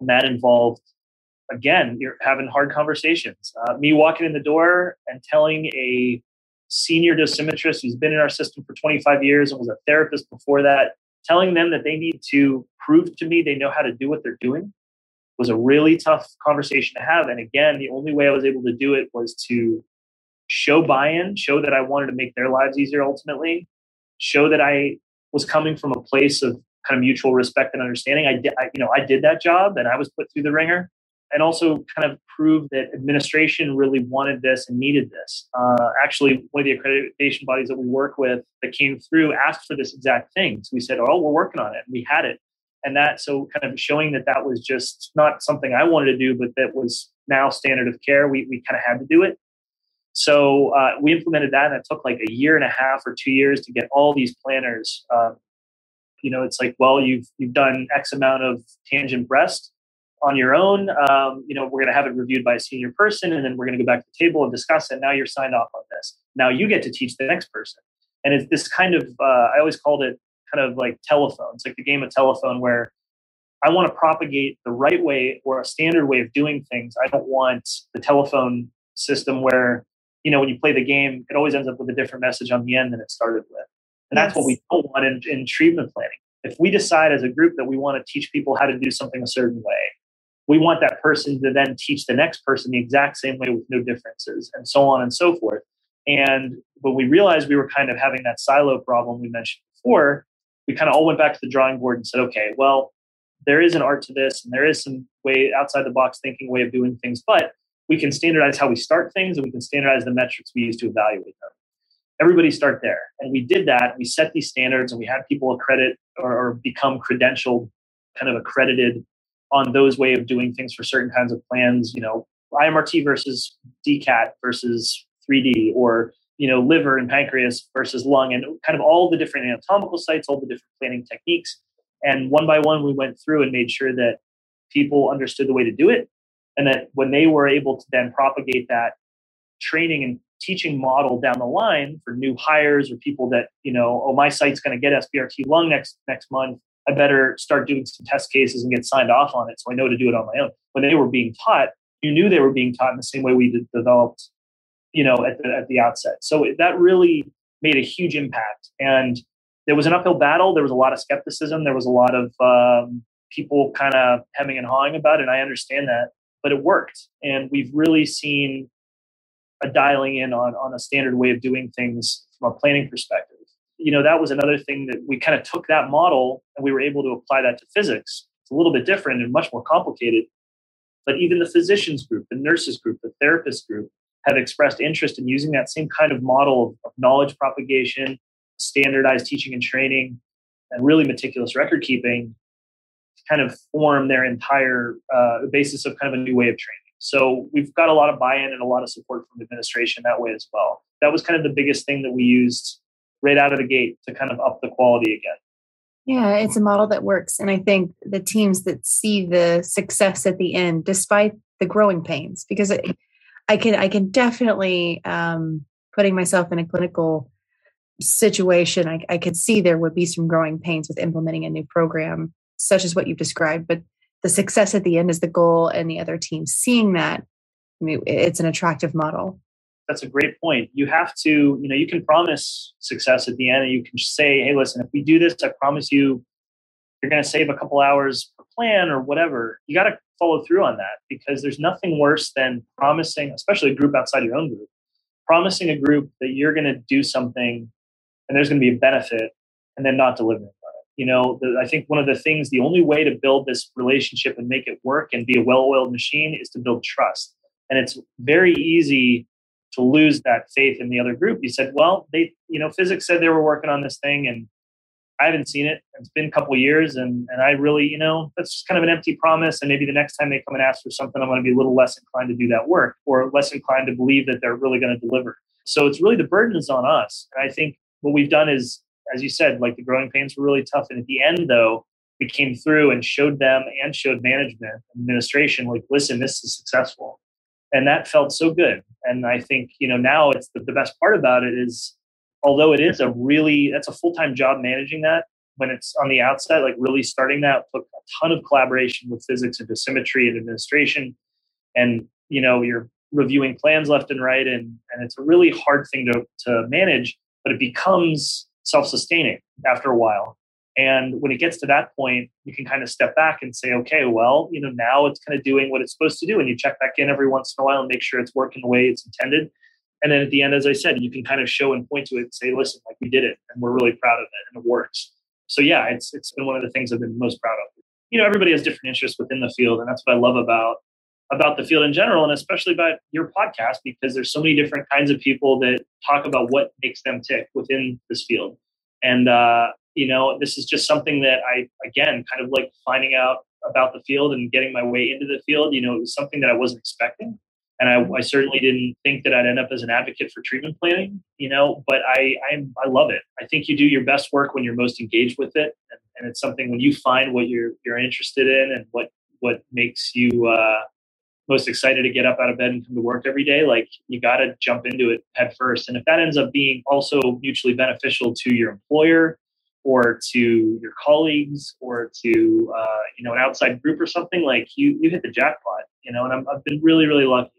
and that involved again you're having hard conversations. Uh, me walking in the door and telling a senior dosimetrist who's been in our system for 25 years and was a therapist before that telling them that they need to prove to me they know how to do what they're doing was a really tough conversation to have. And again, the only way I was able to do it was to show buy-in, show that I wanted to make their lives easier ultimately, show that I was coming from a place of kind of mutual respect and understanding. I did, I, you know, I did that job and I was put through the wringer and also kind of prove that administration really wanted this and needed this. Uh, actually, one of the accreditation bodies that we work with that came through asked for this exact thing. So we said, "Oh, we're working on it." We had it, and that so kind of showing that that was just not something I wanted to do, but that was now standard of care. We we kind of had to do it. So uh, we implemented that, and it took like a year and a half or two years to get all these planners. Uh, you know, it's like, well, you've you've done X amount of tangent breast on your own. Um, you know, we're going to have it reviewed by a senior person, and then we're going to go back to the table and discuss it. Now you're signed off on this. Now you get to teach the next person. And it's this kind of, uh, I always called it kind of like telephone. It's like the game of telephone where I want to propagate the right way or a standard way of doing things. I don't want the telephone system where, you know, when you play the game, it always ends up with a different message on the end than it started with. And that's yes. what we don't want in, in treatment planning. If we decide as a group that we want to teach people how to do something a certain way, we want that person to then teach the next person the exact same way with no differences and so on and so forth. And when we realized we were kind of having that silo problem we mentioned before, we kind of all went back to the drawing board and said, okay, well, there is an art to this and there is some way outside the box thinking way of doing things, but we can standardize how we start things and we can standardize the metrics we use to evaluate them. Everybody start there. And we did that. We set these standards and we had people accredit or, or become credentialed, kind of accredited on those way of doing things for certain kinds of plans, you know, IMRT versus DCAT versus 3D or, you know, liver and pancreas versus lung and kind of all the different anatomical sites, all the different planning techniques. And one by one, we went through and made sure that people understood the way to do it. And that when they were able to then propagate that training and teaching model down the line for new hires or people that, you know, oh, my site's going to get SBRT lung next next month I better start doing some test cases and get signed off on it so I know to do it on my own. When they were being taught, you knew they were being taught in the same way we developed, you know, at the, at the outset. So that really made a huge impact. And there was an uphill battle. There was a lot of skepticism. There was a lot of um, people kind of hemming and hawing about it. And I understand that, but it worked. And we've really seen a dialing in on, on a standard way of doing things from a planning perspective you know, that was another thing that we kind of took that model and we were able to apply that to physics. It's a little bit different and much more complicated. But even the physicians group, the nurses group, the therapist group have expressed interest in using that same kind of model of, knowledge propagation, standardized teaching and training, and really meticulous record keeping to kind of form their entire uh, basis of kind of a new way of training. So we've got a lot of buy-in and a lot of support from the administration that way as well. That was kind of the biggest thing that we used right out of the gate to kind of up the quality again. Yeah, it's a model that works. And I think the teams that see the success at the end, despite the growing pains, because I can I can definitely um, putting myself in a clinical situation, I, I could see there would be some growing pains with implementing a new program, such as what you've described. But the success at the end is the goal, and the other team seeing that, I mean, it's an attractive model. That's a great point. You have to, you know, you can promise success at the end, and you can say, "Hey, listen, if we do this, I promise you, you're going to save a couple hours per plan or whatever." You got to follow through on that because there's nothing worse than promising, especially a group outside your own group, promising a group that you're going to do something and there's going to be a benefit and then not delivering on it. You know, the, I think one of the things, the only way to build this relationship and make it work and be a well oiled machine is to build trust. And it's very easy to lose that faith in the other group. You said, well, they, you know, physics said they were working on this thing and I haven't seen it. It's been a couple years and, and I really, you know, that's just kind of an empty promise. And maybe the next time they come and ask for something, I'm going to be a little less inclined to do that work or less inclined to believe that they're really going to deliver. So it's really the burden is on us. And I think what we've done is, as you said, like the growing pains were really tough. And at the end, though, we came through and showed them and showed management and administration, like, listen, this is successful. And that felt so good. And I think, you know, now it's the, the best part about it is, although it is a really, that's a full time job managing that when it's on the outside, like really starting that took a ton of collaboration with physics and dosimetry and administration. And, you know, you're reviewing plans left and right. And, and it's a really hard thing to, to manage but it becomes self-sustaining after a while and when it gets to that point you can kind of step back and say okay well you know now it's kind of doing what it's supposed to do. And you check back in every once in a while and make sure it's working the way it's intended. And then at the end as i said you can kind of show and point to it and say listen like we did it and we're really proud of it and it works. So yeah it's it's been one of the things i've been most proud of. You know everybody has different interests within the field and that's what i love about about the field in general and especially about your podcast because there's so many different kinds of people that talk about what makes them tick within this field. And uh, you know this is just something that i again kind of like finding out about the field and getting my way into the field you know it was something that i wasn't expecting. And I, I certainly didn't think that i'd end up as an advocate for treatment planning you know but i i, I love it. I think you do your best work when you're most engaged with it. And, and it's something when you find what you're you're interested in and what what makes you uh, most excited to get up out of bed and come to work every day, like you got to jump into it head first. And if that ends up being also mutually beneficial to your employer or to your colleagues or to uh, you know an outside group or something, like you you hit the jackpot. You know, and i I've been really really lucky.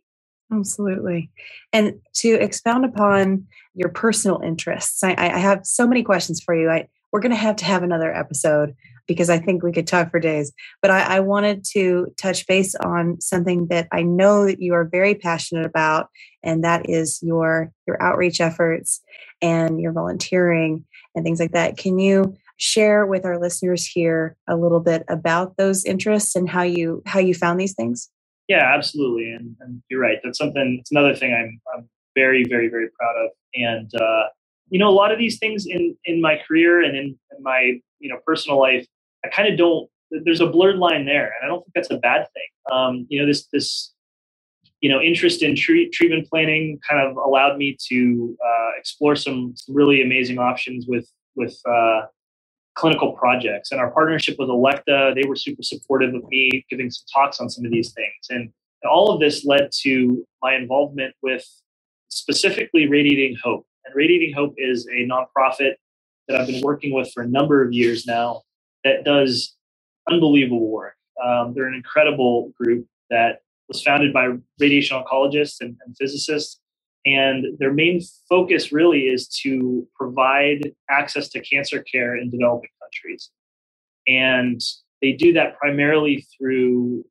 Absolutely. And to expound upon your personal interests, I, I have so many questions for you. I, we're going to have to have another episode because I think we could talk for days. But I, I, wanted to touch base on something that I know that you are very passionate about, and that is your your outreach efforts and your volunteering and things like that. Can you share with our listeners here a little bit about those interests and how you how you found these things? Yeah, absolutely. And, and you're right. That's something. It's another thing I'm I'm very very very proud of. And uh, you know, a lot of these things in in my career and in, in my you know personal life i kind of don't there's a blurred line there and i don't think that's a bad thing um, you know this this you know interest in treat, treatment planning kind of allowed me to uh, explore some, some, really amazing options with with uh, clinical projects. And our partnership with Elekta they were super supportive of me giving some talks on some of these things. And, and all of this led to my involvement with specifically radiating hope. And radiating hope is a nonprofit that i've been working with for a number of years now that does unbelievable work. Um, they're an incredible group that was founded by radiation oncologists and, and physicists. And their main focus really is to provide access to cancer care in developing countries. And they do that primarily through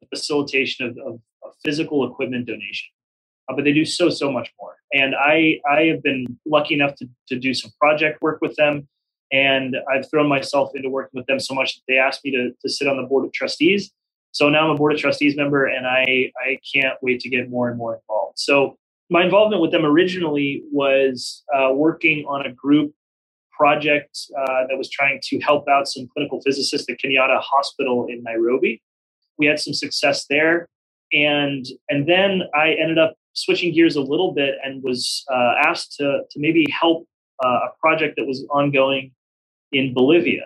the facilitation of, of, of physical equipment donation. Uh, but they do so, so much more. And I, I have been lucky enough to, to do some project work with them and I've thrown myself into working with them so much that they asked me to, to sit on the board of trustees. So now I'm a board of trustees member and I, I can't wait to get more and more involved. So my involvement with them originally was uh, working on a group project uh, that was trying to help out some clinical physicists at Kenyatta Hospital in Nairobi. We had some success there. and and then I ended up switching gears a little bit and was uh, asked to to maybe help uh, a project that was ongoing in Bolivia,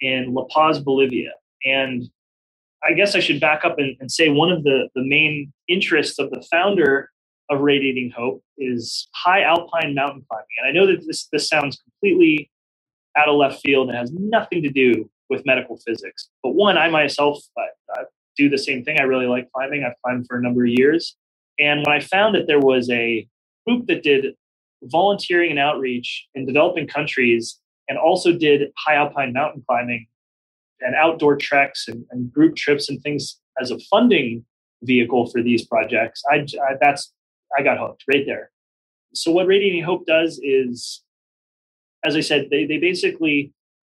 in La Paz, Bolivia, and I guess I should back up and, and say one of the the main interests of the founder of Radiating Hope is high alpine mountain climbing, and I know that this this sounds completely out of left field and has nothing to do with medical physics. But one, I myself I, I do the same thing. I really like climbing. I've climbed for a number of years. And when I found that there was a group that did volunteering and outreach in developing countries and also did high alpine mountain climbing and outdoor treks and, and group trips and things as a funding vehicle for these projects, I, I, that's I got hooked right there. So what Radiating Hope does is, as I said, they they basically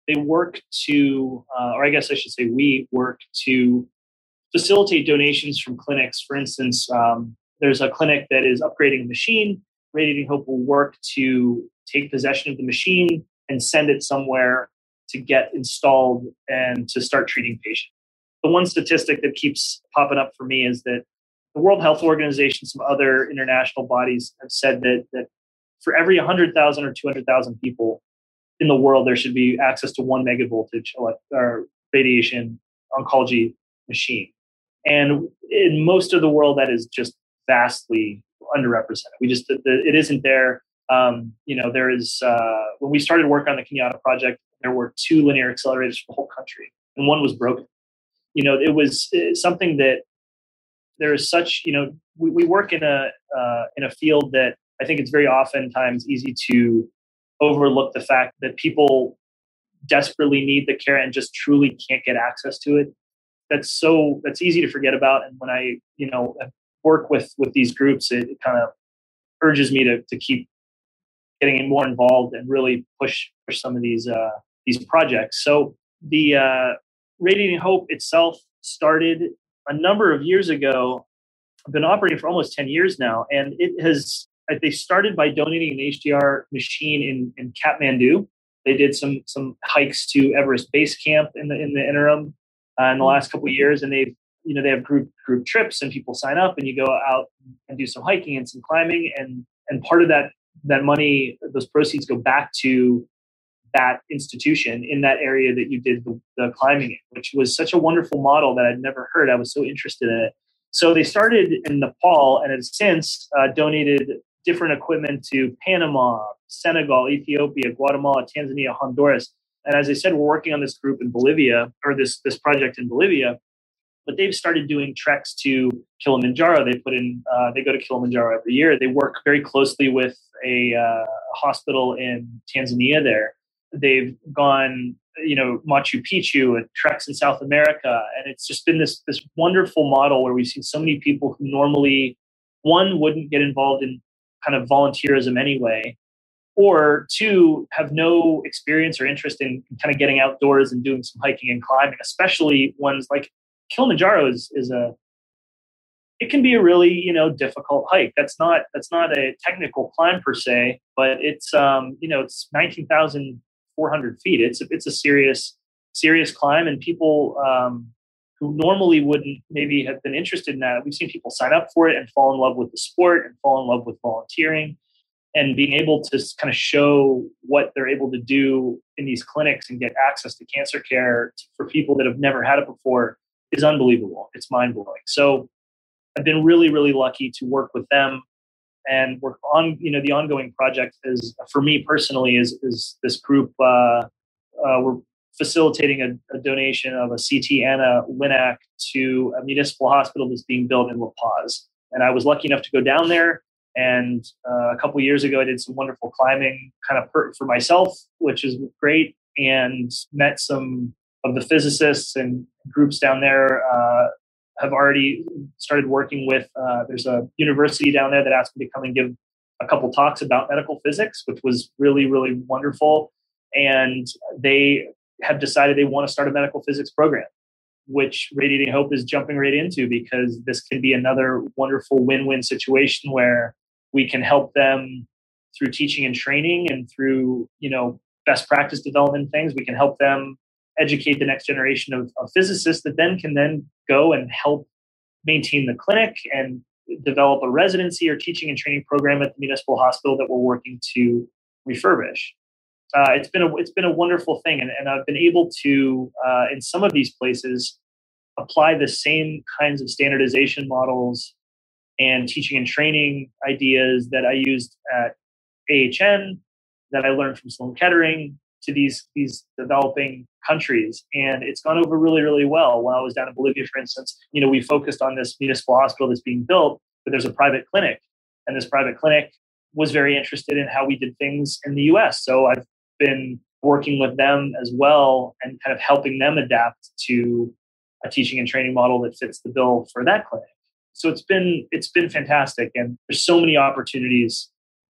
they work to, uh, or I guess I should say, we work to facilitate donations from clinics. For instance, um, there's a clinic that is upgrading a machine. Radiating Hope will work to take possession of the machine and send it somewhere to get installed and to start treating patients. The one statistic that keeps popping up for me is that the World Health Organization, some other international bodies have said that, that for every 100,000 or 200,000 people in the world, there should be access to one megavoltage or radiation oncology machine. And in most of the world, that is just vastly underrepresented. We just, it isn't there. Um, you know, there is, uh, when we started work on the Kenyatta project, there were two linear accelerators for the whole country, and one was broken. You know, it was uh, something that there is such, you know, we, we work in a, uh, in a field that I think it's very oftentimes easy to overlook the fact that people desperately need the care and just truly can't get access to it that's so that's easy to forget about and when i you know work with with these groups it, it kind of urges me to to keep getting more involved and really push push some of these uh these projects. So the uh radiating hope itself started a number of years ago i've been operating for almost 10 years now and it has they started by donating an hdr machine in in kathmandu. They did some some hikes to everest base camp in the in the interim uh, in the last couple of years, and they've you know they have group group trips and people sign up and you go out and do some hiking and some climbing and and part of that that money those proceeds go back to that institution in that area that you did the, the climbing in, which was such a wonderful model that I'd never heard. I was so interested in it. So they started in Nepal and has since uh, donated different equipment to Panama, Senegal, Ethiopia, Guatemala, Tanzania, Honduras. And as I said, we're working on this group in Bolivia or this this project in Bolivia. But they've started doing treks to Kilimanjaro. They put in uh, they go to Kilimanjaro every year. They work very closely with a uh, hospital in Tanzania. There, they've gone you know Machu Picchu and treks in South America, and it's just been this this wonderful model where we've seen so many people who normally one wouldn't get involved in kind of volunteerism anyway, or two have no experience or interest in kind of getting outdoors and doing some hiking and climbing especially ones like kilimanjaro is, is a it can be a really you know difficult hike. That's not that's not a technical climb per se but it's um you know it's 19400 feet. It's a, it's a serious serious climb and people um who normally wouldn't maybe have been interested in that we've seen people sign up for it and fall in love with the sport and fall in love with volunteering and being able to kind of show what they're able to do in these clinics and get access to cancer care for people that have never had it before is unbelievable. It's mind blowing. So I've been really, really lucky to work with them and work on, you know, the ongoing project is for me personally is, is this group, uh, uh, we're facilitating a, a, donation of a CT and a LINAC to a municipal hospital that's being built in La Paz. And I was lucky enough to go down there and uh, a couple years ago, I did some wonderful climbing kind of for myself, which is great, and met some of the physicists and groups down there. Uh, have already started working with. Uh, there's a university down there that asked me to come and give a couple talks about medical physics, which was really really wonderful. And they have decided they want to start a medical physics program which Radiating Hope is jumping right into because this can be another wonderful win win situation where we can help them through teaching and training and through you know best practice development things we can help them educate the next generation of, of physicists that then can then go and help maintain the clinic and develop a residency or teaching and training program at the municipal hospital that we're working to refurbish. Uh, it's been a it's been a wonderful thing, and, and I've been able to uh, in some of these places apply the same kinds of standardization models and teaching and training ideas that I used at AHN that I learned from Sloan Kettering to these these developing countries. And it's gone over really really well. While i was down in bolivia for instance you know we focused on this municipal hospital that's being built but there's a private clinic. And this private clinic was very interested in how we did things in the us so i've been working with them as well and kind of helping them adapt to a teaching and training model that fits the bill for that clinic. So it's been it's been fantastic. And there's so many opportunities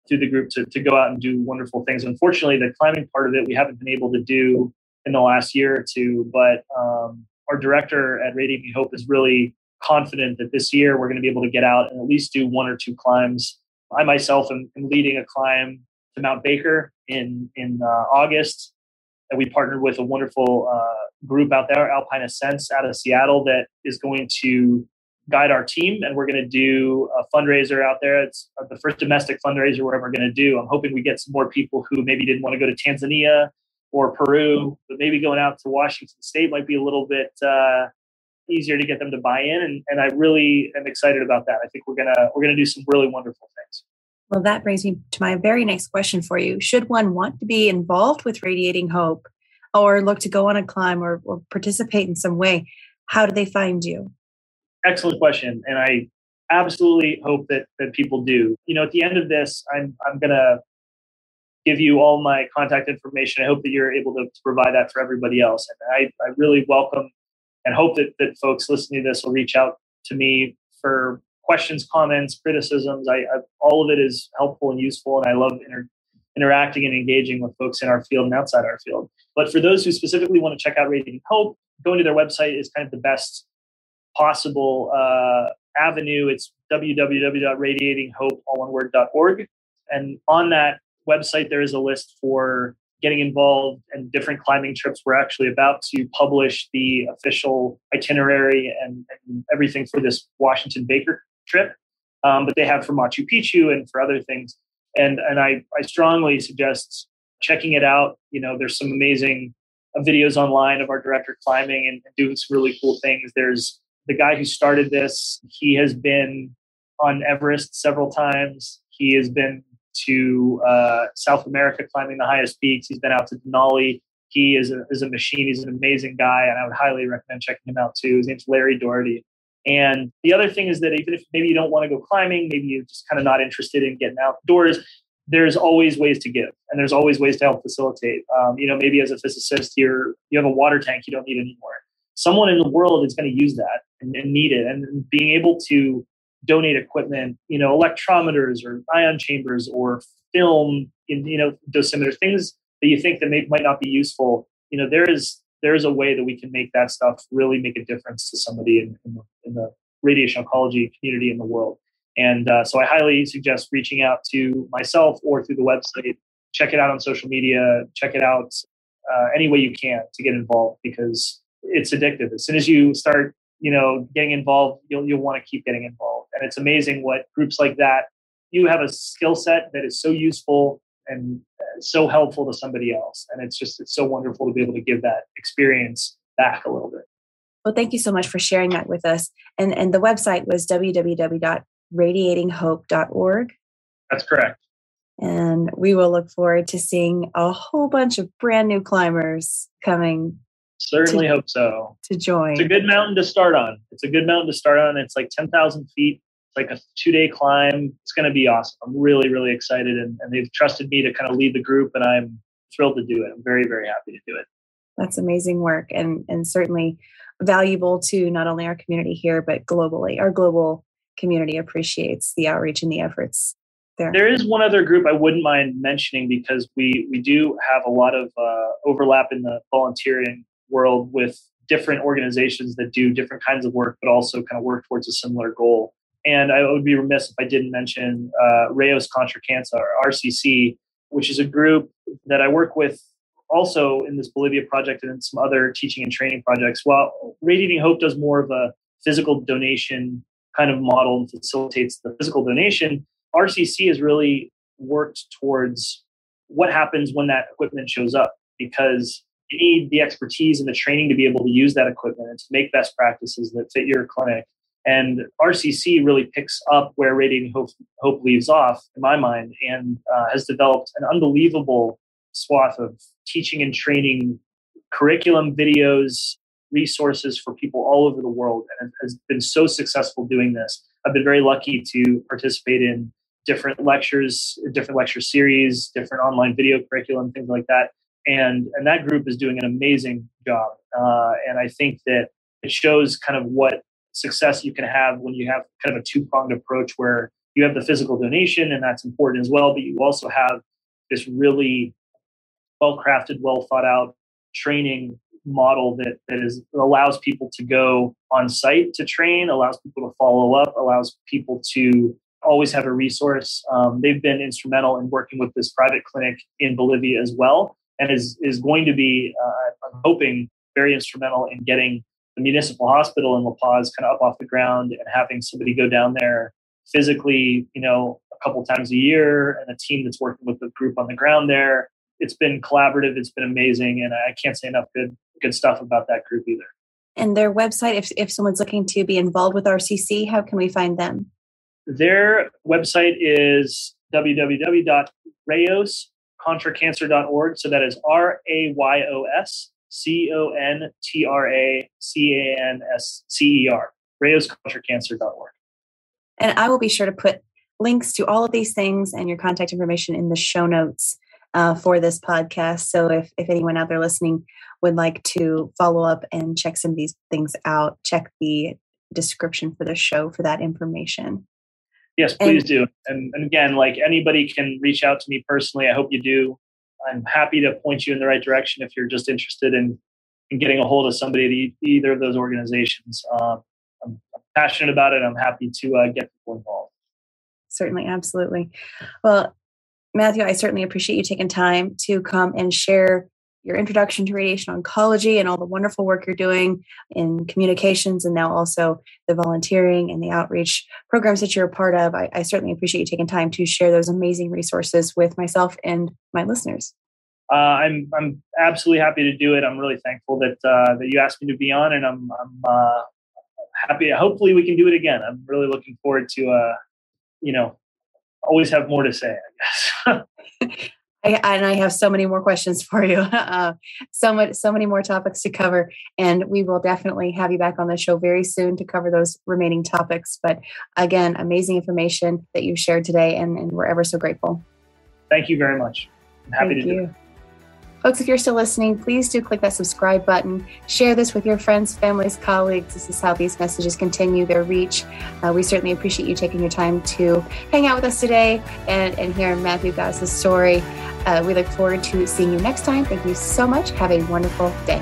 through the group to, to go out and do wonderful things. Unfortunately, the climbing part of it we haven't been able to do in the last year or two, but um, our director at Radiating Hope is really confident that this year we're going to be able to get out and at least do one or two climbs. I myself am, am leading a climb to Mount Baker in in uh, August, and we partnered with a wonderful uh, group out there, Alpine Ascents, out of Seattle, that is going to guide our team and we're going to do a fundraiser out there. It's the first domestic fundraiser we're ever going to do. I'm hoping we get some more people who maybe didn't want to go to tanzania or peru but maybe going out to washington state might be a little bit uh, easier to get them to buy in and, and i really am excited about that. I think we're going to we're to do some really wonderful things. Well that brings me to my very next question for you. Should one want to be involved with radiating hope or look to go on a climb or, or participate in some way how do they find you excellent question, and I absolutely hope that that people do. You know, at the end of this, I'm I'm gonna give you all my contact information. I hope that you're able to, to provide that for everybody else. And I, I really welcome and hope that, that folks listening to this will reach out to me for questions, comments, criticisms. I, I all of it is helpful and useful, and I love inter, interacting and engaging with folks in our field and outside our field. But for those who specifically want to check out Radiating Hope, going to their website is kind of the best possible uh, avenue. It's www.radiatinghope, And on that website, there is a list for getting involved and different climbing trips. We're actually about to publish the official itinerary and, and everything for this Washington Baker trip. Um, but they have for Machu Picchu and for other things. And and I, I strongly suggest checking it out. You know, there's some amazing uh, videos online of our director climbing and doing some really cool things. There's the guy who started this, he has been on Everest several times. He has been to uh, South America climbing the highest peaks. He's been out to Denali. He is a, is a machine. He's an amazing guy, and I would highly recommend checking him out too. His name's Larry Doherty. And the other thing is that even if maybe you don't want to go climbing, maybe you're just kind of not interested in getting outdoors, there's always ways to give, and there's always ways to help facilitate. Um, you know, maybe as a physicist, you're you have a water tank you don't need anymore someone in the world is going to use that and, and need it. And being able to donate equipment, you know, electrometers or ion chambers or film, in, you know, dosimeters, things that you think that may, might not be useful. You know, there is there is a way that we can make that stuff really make a difference to somebody in, in, the, in the, radiation oncology community in the world. And uh, so I highly suggest reaching out to myself or through the website. Check it out on social media. Check it out uh, any way you can to get involved because it's addictive. As soon as you start, you know, getting involved, you'll you'll want to keep getting involved. And it's amazing what groups like that. You have a skill set that is so useful and uh, so helpful to somebody else, and it's just it's so wonderful to be able to give that experience back a little bit. Well, thank you so much for sharing that with us. And and the website was www.radiatinghope.org. That's correct. And we will look forward to seeing a whole bunch of brand new climbers coming Certainly to, hope so. To join. It's a good mountain to start on. It's a good mountain to start on. It's like 10,000 feet. It's like a two day climb. It's going to be awesome. I'm really, really excited. And, and they've trusted me to kind of lead the group, and I'm thrilled to do it. I'm very, very happy to do it. That's amazing work and, and certainly valuable to not only our community here, but globally. Our global community appreciates the outreach and the efforts there. There is one other group I wouldn't mind mentioning because we, we do have a lot of uh, overlap in the volunteering world with different organizations that do different kinds of work, but also kind of work towards a similar goal. And I would be remiss if I didn't mention uh, Rayos Contra Cancer, or RCC, which is a group that I work with also in this Bolivia project and in some other teaching and training projects. While Radiating Hope does more of a physical donation kind of model and facilitates the physical donation, RCC has really worked towards what happens when that equipment shows up because you need the expertise and the training to be able to use that equipment and to make best practices that fit your clinic. And RCC really picks up where Radiating Hope, Hope leaves off, in my mind, and uh, has developed an unbelievable swath of teaching and training curriculum, videos, resources for people all over the world, and has been so successful doing this. I've been very lucky to participate in different lectures, different lecture series, different online video curriculum, things like that. And and that group is doing an amazing job. Uh, and I think that it shows kind of what success you can have when you have kind of a two pronged approach where you have the physical donation, and that's important as well, but you also have this really well crafted, well thought out training model that that is allows people to go on site to train, allows people to follow up, allows people to always have a resource. Um, they've been instrumental in working with this private clinic in Bolivia as well, and is is going to be, uh, I'm hoping, very instrumental in getting the municipal hospital in La Paz kind of up off the ground and having somebody go down there physically, you know, a couple times a year, and a team that's working with the group on the ground there. It's been collaborative. It's been amazing, and I can't say enough good good stuff about that group either. And their website, if if someone's looking to be involved with RCC, how can we find them? Their website is www.rayoscontracancer.org. So that is R A Y O S C O N T R A C A N S C E R, rayoscontracancer.org. And I will be sure to put links to all of these things and your contact information in the show notes uh, for this podcast. So if, if anyone out there listening would like to follow up and check some of these things out, check the description for the show for that information. Yes, please and, do. And, and again, like anybody can reach out to me personally. I hope you do. I'm happy to point you in the right direction if you're just interested in, in getting a hold of somebody at either of those organizations. Uh, I'm, I'm, passionate about it. I'm happy to uh, get people involved. Certainly, absolutely. Well, Matthew, I certainly appreciate you taking time to come and share your introduction to radiation oncology and all the wonderful work you're doing in communications and now also the volunteering and the outreach programs that you're a part of. I, I certainly appreciate you taking time to share those amazing resources with myself and my listeners. Uh, I'm I'm absolutely happy to do it. I'm really thankful that uh, that you asked me to be on, and I'm I'm uh, happy. Hopefully, we can do it again. I'm really looking forward to uh, you know always have more to say. I guess. I, and I have so many more questions for you. Uh, so much, so many more topics to cover, and we will definitely have you back on the show very soon to cover those remaining topics. But again, amazing information that you've shared today, and, and we're ever so grateful. Thank you very much. I'm happy Thank to you. do it. Folks, if you're still listening, please do click that subscribe button. Share this with your friends, families, colleagues. This is how these messages continue their reach. Uh, we certainly appreciate you taking your time to hang out with us today and, and hear Matthew Gauss's story. Uh, we look forward to seeing you next time. Thank you so much. Have a wonderful day.